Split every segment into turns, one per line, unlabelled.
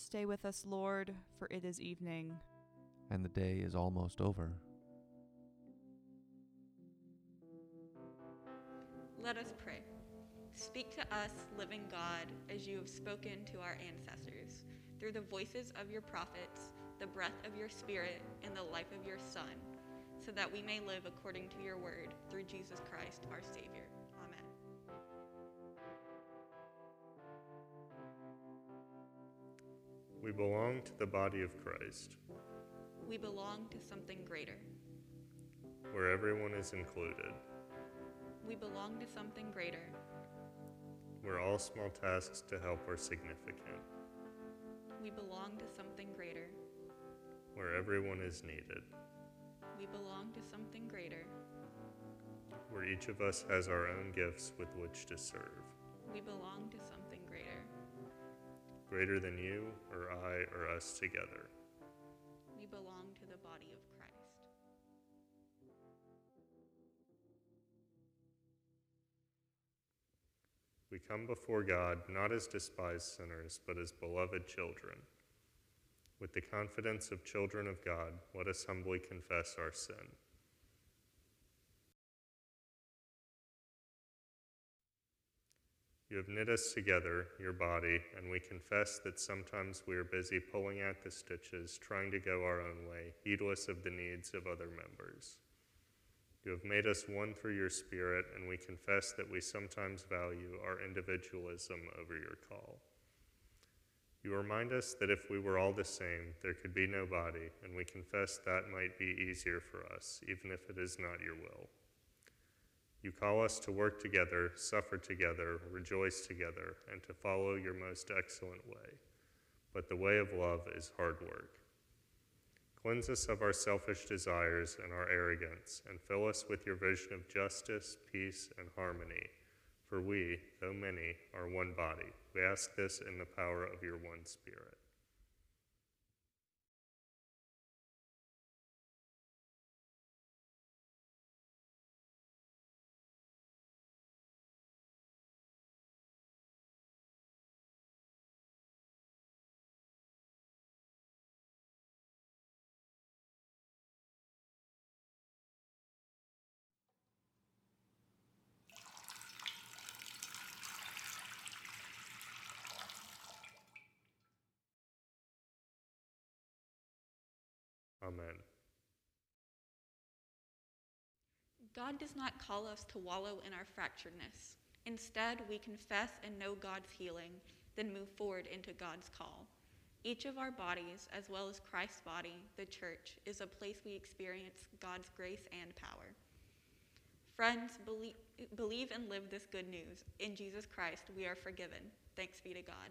Stay with us, Lord, for it is evening.
and the day is almost over.
Let us pray. Speak to us, living God, as you have spoken to our ancestors, through the voices of your prophets, the breath of your Spirit, and the life of your Son, so that we may live according to your word, through Jesus Christ, our Savior.
We belong to the body of Christ,
We belong to something greater.
where everyone is included,
We belong to something greater.
where all small tasks to help are significant,
We belong to something greater.
where everyone is needed,
We belong to something greater.
where each of us has our own gifts with which to serve,
We belong to something greater.
Greater than you or I or us together.
We belong to the body of Christ.
We come before God not as despised sinners, but as beloved children. With the confidence of children of God, let us humbly confess our sin. You have knit us together, your body, and we confess that sometimes we are busy pulling out the stitches, trying to go our own way, heedless of the needs of other members. You have made us one through your Spirit, and we confess that we sometimes value our individualism over your call. You remind us that if we were all the same, there could be no body, and we confess that might be easier for us, even if it is not your will. You call us to work together, suffer together, rejoice together, and to follow your most excellent way. But the way of love is hard work. Cleanse us of our selfish desires and our arrogance, and fill us with your vision of justice, peace, and harmony. For we, though many, are one body. We ask this in the power of your one Spirit.
God does not call us to wallow in our fracturedness. Instead, we confess and know God's healing, then move forward into God's call. Each of our bodies, as well as Christ's body, the church, is a place we experience God's grace and power. Friends, believe, believe and live this good news. In Jesus Christ, we are forgiven. Thanks be to God.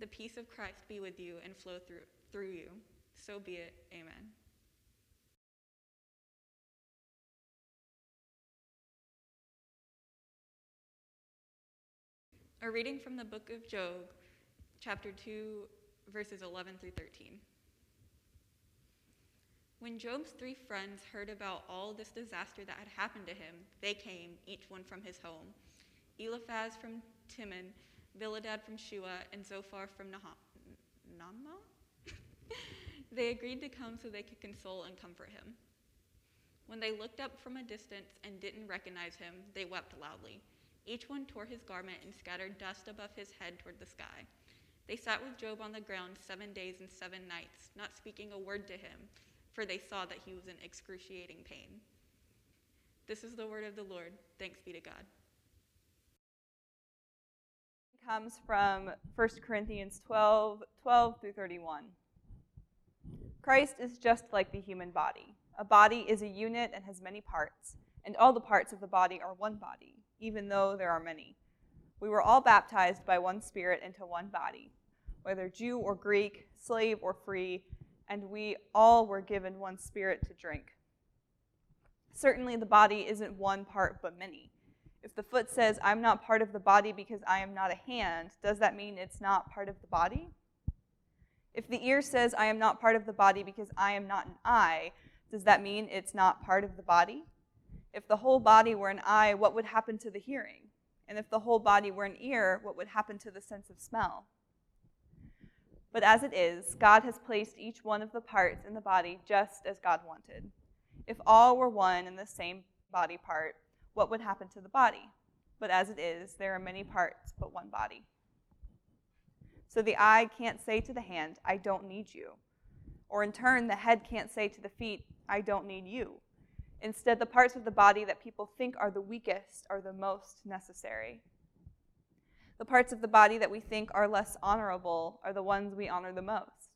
The peace of Christ be with you and flow through, through you. So be it. Amen. A reading from the book of Job, chapter 2, verses 11 through 13. When Job's three friends heard about all this disaster that had happened to him, they came, each one from his home Eliphaz from Teman, Bildad from Shuah, and Zophar from Naha- Nama? they agreed to come so they could console and comfort him. When they looked up from a distance and didn't recognize him, they wept loudly. Each one tore his garment and scattered dust above his head toward the sky. They sat with Job on the ground seven days and seven nights, not speaking a word to him, for they saw that he was in excruciating pain. This is the word of the Lord. Thanks be to God.
comes from 1 Corinthians 12 12 through 31. Christ is just like the human body. A body is a unit and has many parts, and all the parts of the body are one body, even though there are many. We were all baptized by one Spirit into one body, whether Jew or Greek, slave or free, and we all were given one Spirit to drink. Certainly, the body isn't one part but many. If the foot says, I'm not part of the body because I am not a hand, does that mean it's not part of the body? If the ear says, I am not part of the body because I am not an eye, does that mean it's not part of the body? If the whole body were an eye, what would happen to the hearing? And if the whole body were an ear, what would happen to the sense of smell? But as it is, God has placed each one of the parts in the body just as God wanted. If all were one and the same body part, what would happen to the body? But as it is, there are many parts, but one body. So the eye can't say to the hand, I don't need you. Or in turn, the head can't say to the feet, I don't need you. Instead, the parts of the body that people think are the weakest are the most necessary. The parts of the body that we think are less honorable are the ones we honor the most.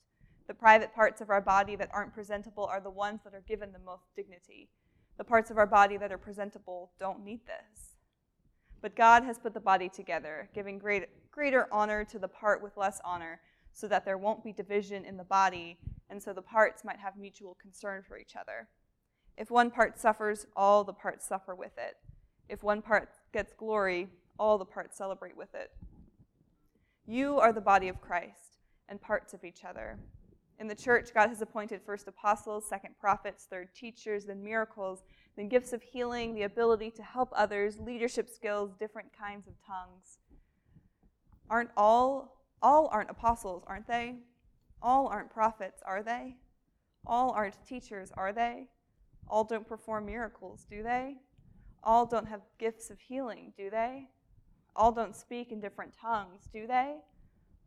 The private parts of our body that aren't presentable are the ones that are given the most dignity. The parts of our body that are presentable don't need this. But God has put the body together, giving great, greater honor to the part with less honor, so that there won't be division in the body, and so the parts might have mutual concern for each other. If one part suffers, all the parts suffer with it. If one part gets glory, all the parts celebrate with it. You are the body of Christ and parts of each other. In the church, God has appointed first apostles, second prophets, third teachers, then miracles, then gifts of healing, the ability to help others, leadership skills, different kinds of tongues. Aren't all all aren't apostles, aren't they? All aren't prophets, are they? All aren't teachers, are they? All don't perform miracles, do they? All don't have gifts of healing, do they? All don't speak in different tongues, do they?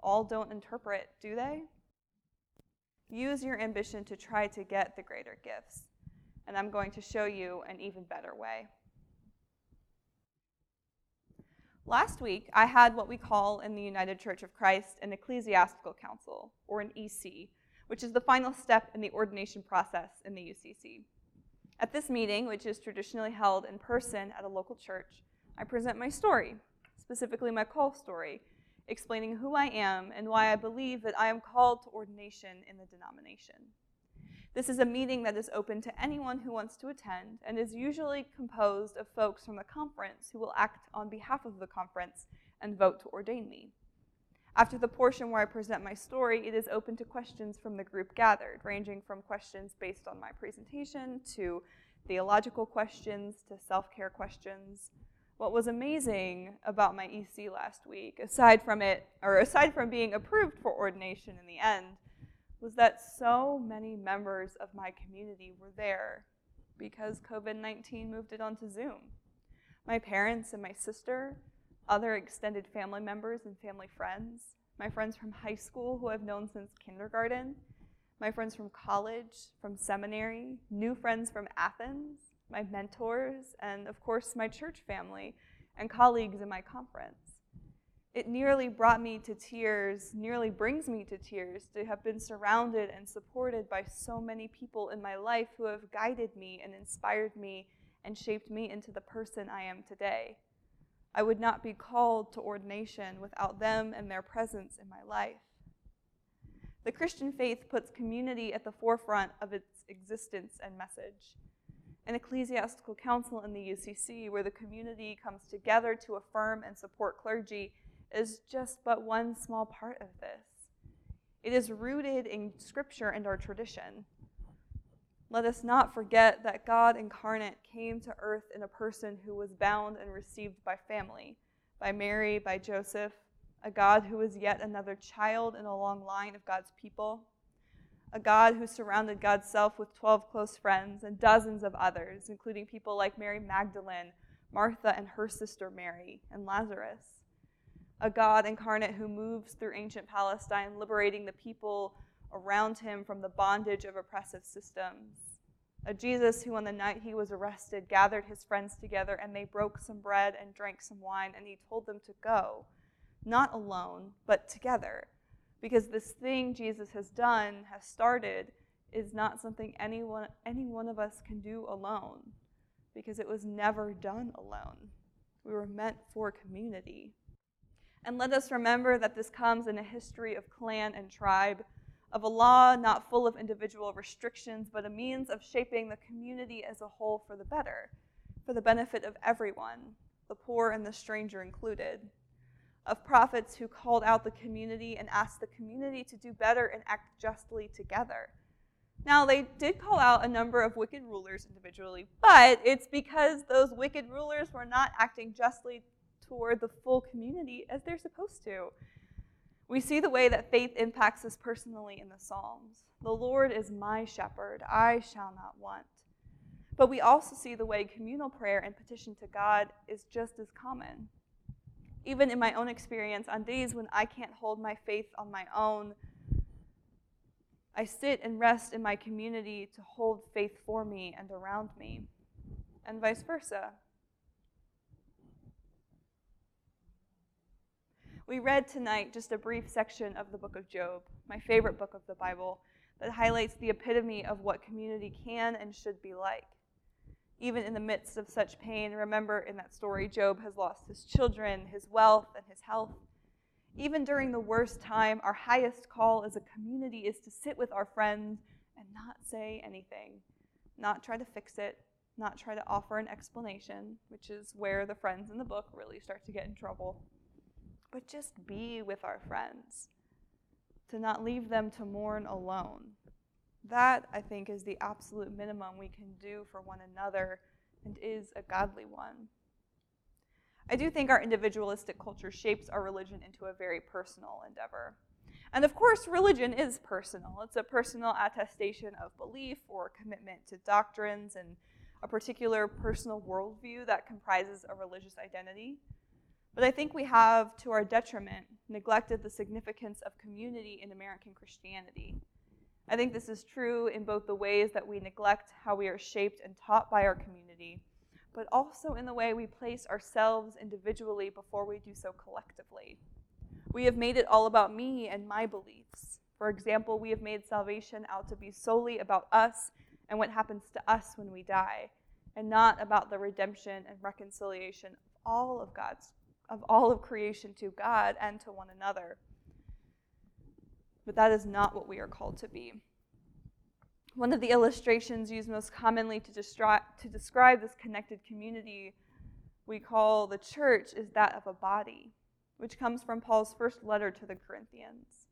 All don't interpret, do they? Use your ambition to try to get the greater gifts, and I'm going to show you an even better way. Last week, I had what we call in the United Church of Christ an ecclesiastical council, or an EC, which is the final step in the ordination process in the UCC. At this meeting, which is traditionally held in person at a local church, I present my story, specifically my call story, explaining who I am and why I believe that I am called to ordination in the denomination. This is a meeting that is open to anyone who wants to attend and is usually composed of folks from the conference who will act on behalf of the conference and vote to ordain me. After the portion where I present my story, it is open to questions from the group gathered, ranging from questions based on my presentation to theological questions to self care questions what was amazing about my EC last week, aside from it, or aside from being approved for ordination in the end, was that so many members of my community were there because COVID 19 moved it onto Zoom. My parents and my sister, other extended family members and family friends, my friends from high school who I've known since kindergarten, my friends from college, from seminary, new friends from Athens, my mentors, and of course, my church family and colleagues in my conference. It nearly brought me to tears, nearly brings me to tears to have been surrounded and supported by so many people in my life who have guided me and inspired me and shaped me into the person I am today. I would not be called to ordination without them and their presence in my life. The Christian faith puts community at the forefront of its existence and message an ecclesiastical council in the UCC where the community comes together to affirm and support clergy is just but one small part of this. It is rooted in Scripture and our tradition. Let us not forget that God incarnate came to earth in a person who was bound and received by family, by Mary, by Joseph, a God who was yet another child in a long line of God's people a God who surrounded God's self with 12 close friends and dozens of others, including people like Mary Magdalene, Martha and her sister Mary, and Lazarus. A God incarnate who moves through ancient Palestine, liberating the people around him from the bondage of oppressive systems. A Jesus who, on the night he was arrested, gathered his friends together and they broke some bread and drank some wine, and he told them to go, not alone, but together because this thing Jesus has done, has started, is not something anyone, any one of us can do alone, because it was never done alone. We were meant for community. And let us remember that this comes in a history of clan and tribe, of a law not full of individual restrictions, but a means of shaping the community as a whole for the better, for the benefit of everyone, the poor and the stranger included of prophets who called out the community and asked the community to do better and act justly together. Now, they did call out a number of wicked rulers individually, but it's because those wicked rulers were not acting justly toward the full community as they're supposed to. We see the way that faith impacts us personally in the Psalms. The Lord is my shepherd, I shall not want. But we also see the way communal prayer and petition to God is just as common. Even in my own experience, on days when I can't hold my faith on my own, I sit and rest in my community to hold faith for me and around me, and vice versa. We read tonight just a brief section of the book of Job, my favorite book of the Bible, that highlights the epitome of what community can and should be like even in the midst of such pain. Remember in that story, Job has lost his children, his wealth, and his health. Even during the worst time, our highest call as a community is to sit with our friends and not say anything, not try to fix it, not try to offer an explanation, which is where the friends in the book really start to get in trouble, but just be with our friends, to not leave them to mourn alone, that, I think, is the absolute minimum we can do for one another and is a godly one. I do think our individualistic culture shapes our religion into a very personal endeavor. And of course, religion is personal. It's a personal attestation of belief or commitment to doctrines and a particular personal worldview that comprises a religious identity. But I think we have, to our detriment, neglected the significance of community in American Christianity. I think this is true in both the ways that we neglect how we are shaped and taught by our community, but also in the way we place ourselves individually before we do so collectively. We have made it all about me and my beliefs. For example, we have made salvation out to be solely about us and what happens to us when we die, and not about the redemption and reconciliation of all of God's of all of creation to God and to one another but that is not what we are called to be. One of the illustrations used most commonly to, to describe this connected community we call the church is that of a body, which comes from Paul's first letter to the Corinthians.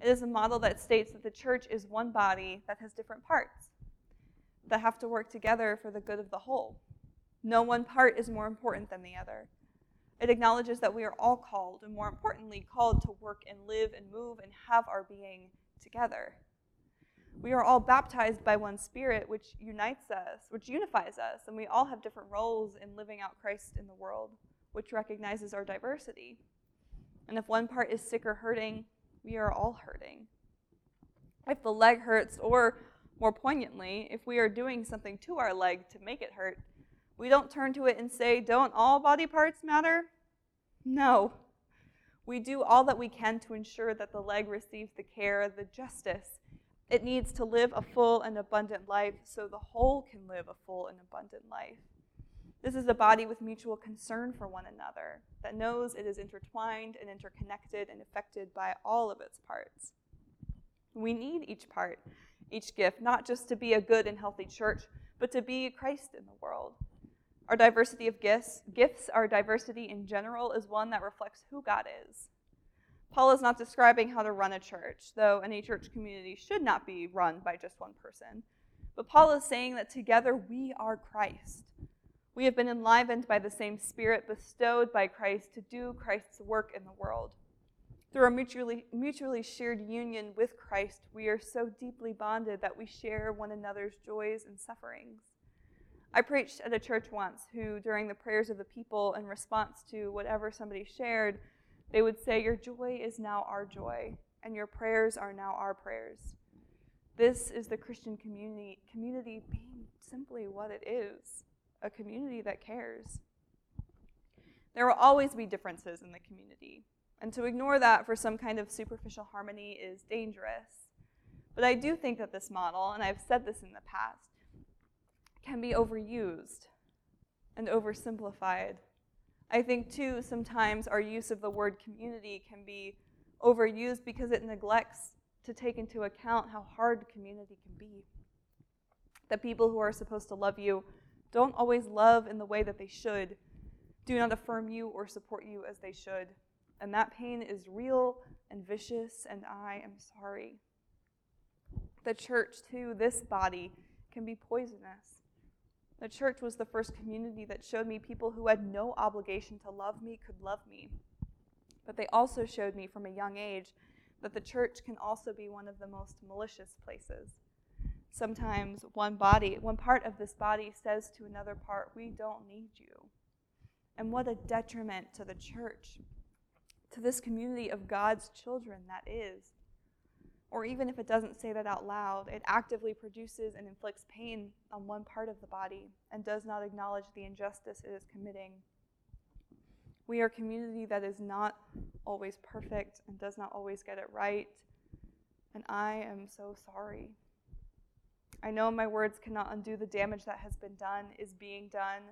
It is a model that states that the church is one body that has different parts that have to work together for the good of the whole. No one part is more important than the other. It acknowledges that we are all called, and more importantly, called to work and live and move and have our being together. We are all baptized by one Spirit, which unites us, which unifies us, and we all have different roles in living out Christ in the world, which recognizes our diversity. And if one part is sick or hurting, we are all hurting. If the leg hurts, or more poignantly, if we are doing something to our leg to make it hurt, we don't turn to it and say, Don't all body parts matter? No. We do all that we can to ensure that the leg receives the care, the justice. It needs to live a full and abundant life so the whole can live a full and abundant life. This is a body with mutual concern for one another that knows it is intertwined and interconnected and affected by all of its parts. We need each part, each gift, not just to be a good and healthy church, but to be Christ in the world. Our diversity of gifts, gifts, our diversity in general, is one that reflects who God is. Paul is not describing how to run a church, though any church community should not be run by just one person. But Paul is saying that together we are Christ. We have been enlivened by the same Spirit bestowed by Christ to do Christ's work in the world. Through our mutually, mutually shared union with Christ, we are so deeply bonded that we share one another's joys and sufferings. I preached at a church once who, during the prayers of the people, in response to whatever somebody shared, they would say, Your joy is now our joy, and your prayers are now our prayers. This is the Christian community, community being simply what it is a community that cares. There will always be differences in the community, and to ignore that for some kind of superficial harmony is dangerous. But I do think that this model, and I've said this in the past, can be overused and oversimplified. I think, too, sometimes our use of the word community can be overused because it neglects to take into account how hard community can be. That people who are supposed to love you don't always love in the way that they should, do not affirm you or support you as they should. And that pain is real and vicious, and I am sorry. The church, too, this body, can be poisonous. The church was the first community that showed me people who had no obligation to love me could love me. But they also showed me from a young age that the church can also be one of the most malicious places. Sometimes one body, one part of this body says to another part, We don't need you. And what a detriment to the church, to this community of God's children that is. Or even if it doesn't say that out loud, it actively produces and inflicts pain on one part of the body and does not acknowledge the injustice it is committing. We are a community that is not always perfect and does not always get it right. And I am so sorry. I know my words cannot undo the damage that has been done, is being done,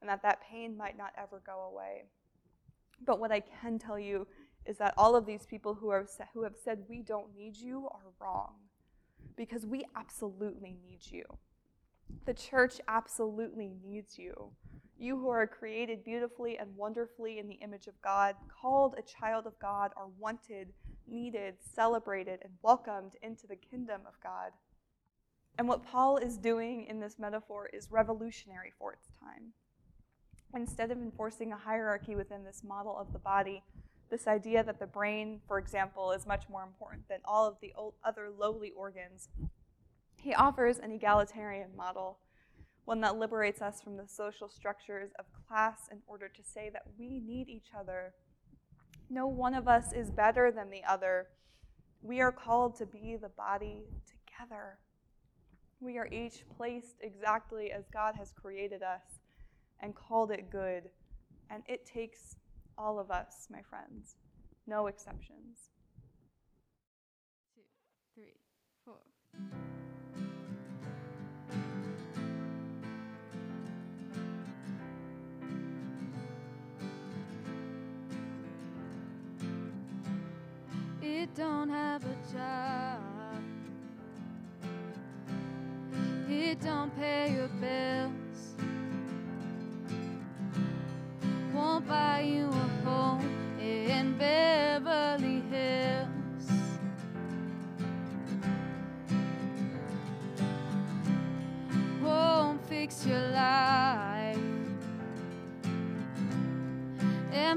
and that that pain might not ever go away. But what I can tell you is that all of these people who, are, who have said we don't need you are wrong because we absolutely need you. The church absolutely needs you. You who are created beautifully and wonderfully in the image of God, called a child of God, are wanted, needed, celebrated, and welcomed into the kingdom of God. And what Paul is doing in this metaphor is revolutionary for its time. Instead of enforcing a hierarchy within this model of the body, this idea that the brain, for example, is much more important than all of the other lowly organs, he offers an egalitarian model, one that liberates us from the social structures of class in order to say that we need each other. No one of us is better than the other. We are called to be the body together. We are each placed exactly as God has created us and called it good. And it takes all of us, my friends, no exceptions.
It don't have a job. It don't pay your bills. won't buy you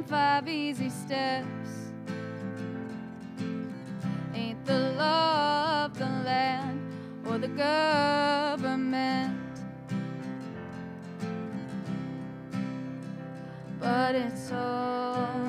five easy steps. Ain't the law of the land or the government. but it's all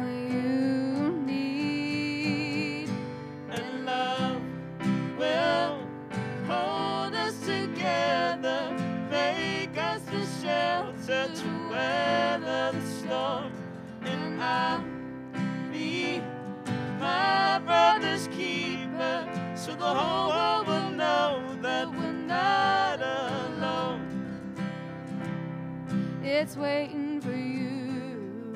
whole world will know that we're not alone.
It's waiting for you,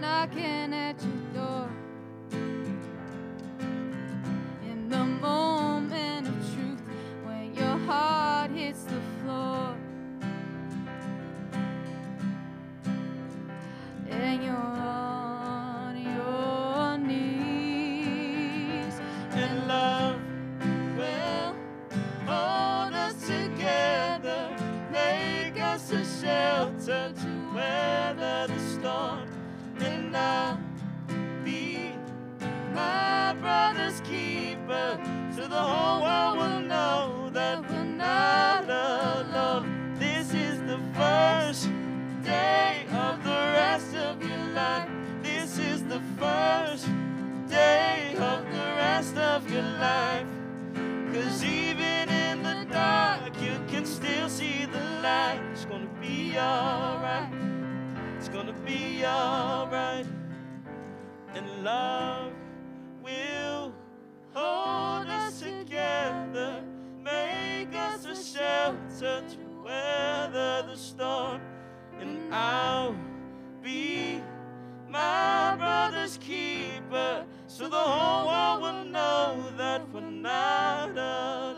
knocking at your door. In the moment of truth, when your heart hits the floor, and you're
And love will hold us together, make us a shelter to weather the storm. And I'll be my brother's keeper, so the whole world will know that we're not alone.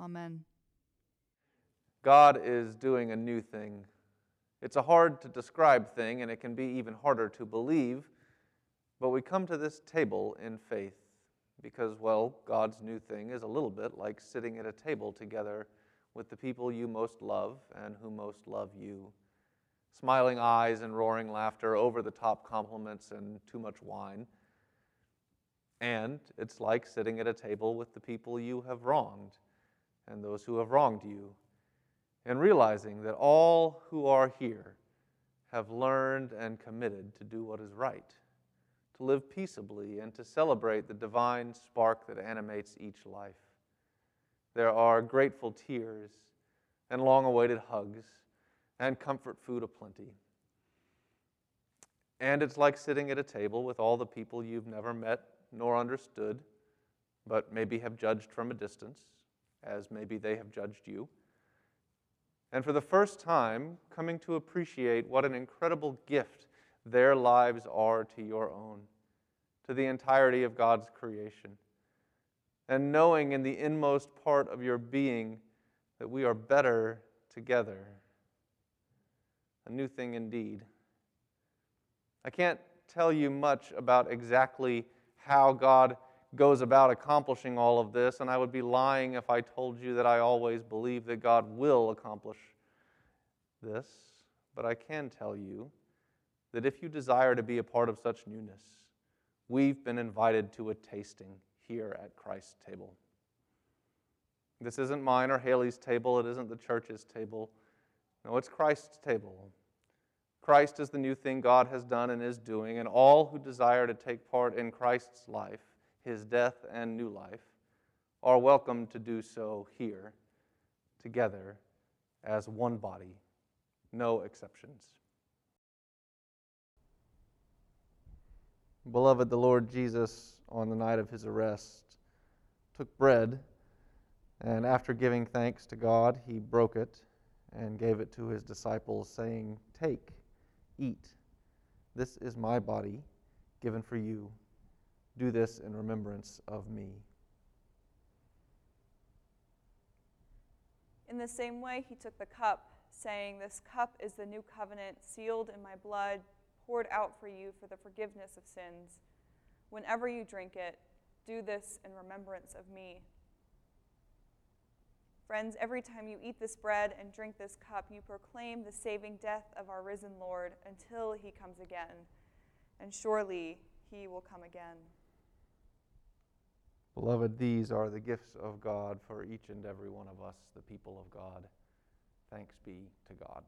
Amen.
God is doing a new thing. It's a hard to describe thing, and it can be even harder to believe, but we come to this table in faith because, well, God's new thing is a little bit like sitting at a table together with the people you most love and who most love you. Smiling eyes and roaring laughter, over the top compliments and too much wine. And it's like sitting at a table with the people you have wronged and those who have wronged you, and realizing that all who are here have learned and committed to do what is right to live peaceably, and to celebrate the divine spark that animates each life. There are grateful tears and long awaited hugs and comfort food aplenty. And it's like sitting at a table with all the people you've never met nor understood, but maybe have judged from a distance, as maybe they have judged you. And for the first time, coming to appreciate what an incredible gift their lives are to your own, to the entirety of God's creation. And knowing in the inmost part of your being that we are better together. A new thing indeed. I can't tell you much about exactly how God goes about accomplishing all of this, and I would be lying if I told you that I always believe that God will accomplish this. But I can tell you that if you desire to be a part of such newness, we've been invited to a tasting here at Christ's table. This isn't mine or Haley's table, it isn't the church's table. No, it's Christ's table. Christ is the new thing God has done and is doing, and all who desire to take part in Christ's life, his death and new life, are welcome to do so here, together, as one body, no exceptions. Beloved, the Lord Jesus, on the night of his arrest, took bread, and after giving thanks to God, he broke it and gave it to his disciples, saying, Take, eat. This is my body given for you. Do this in remembrance of me.
In the same way, he took the cup, saying, This cup is the new covenant, sealed in my blood poured out for you for the forgiveness of sins. Whenever you drink it, do this in remembrance of me. Friends, every time you eat this bread and drink this cup, you proclaim the saving death of our risen Lord until he comes again. And surely he will come again.
Beloved, these are the gifts of God for each and every one of us, the people of God. Thanks be to God.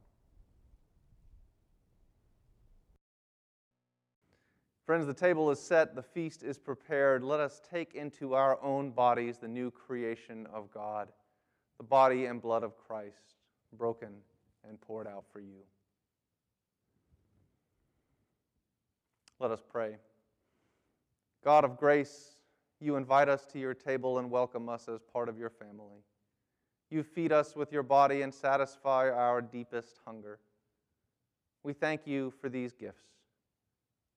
Friends, the table is set, the feast is prepared. Let us take into our own bodies the new creation of God, the body and blood of Christ, broken and poured out for you. Let us pray. God of grace, you invite us to your table and welcome us as part of your family. You feed us with your body and satisfy our deepest hunger. We thank you for these gifts.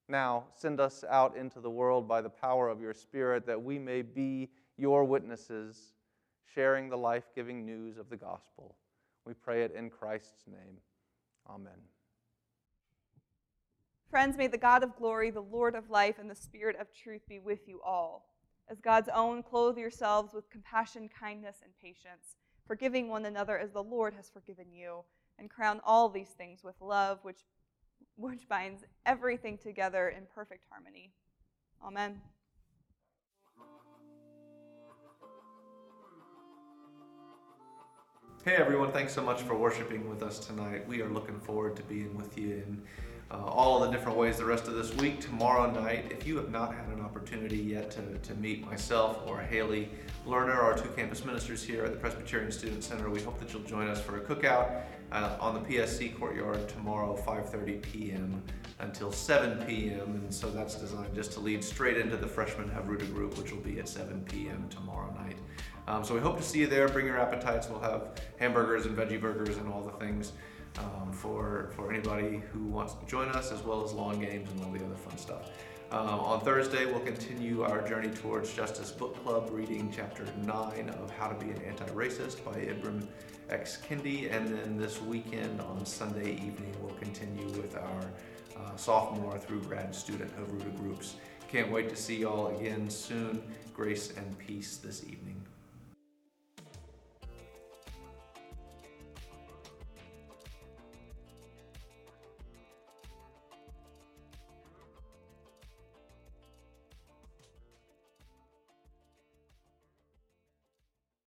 Now, send us out into the world by the power of your Spirit that we may be your witnesses, sharing the life giving news of the gospel. We pray it in Christ's name. Amen.
Friends, may the God of glory, the Lord of life, and the Spirit of truth be with you all. As God's own, clothe yourselves with compassion, kindness, and patience, forgiving one another as the Lord has forgiven you, and crown all these things with love, which which binds everything together in perfect harmony. Amen.
Hey everyone, thanks so much for worshiping with us tonight. We are looking forward to being with you in uh, all the different ways the rest of this week. Tomorrow night, if you have not had an opportunity yet to, to meet myself or Haley Lerner, our two campus ministers here at the Presbyterian Student Center, we hope that you'll join us for a cookout uh, on the PSC courtyard tomorrow, 5:30 p.m. until 7 p.m. And so that's designed just to lead straight into the Freshmen Havruta group, which will be at 7 p.m. tomorrow night. Um, so we hope to see you there. Bring your appetites. We'll have hamburgers and veggie burgers and all the things um, for for anybody who wants to join us, as well as lawn games and all the other fun stuff. Um, on Thursday, we'll continue our journey towards Justice Book Club, reading chapter nine of How to Be an Anti-Racist by Ibram X. Kendi, and then this weekend on Sunday evening, we'll continue with our uh, sophomore through grad student Havruta groups. Can't wait to see y'all again soon. Grace and peace this evening.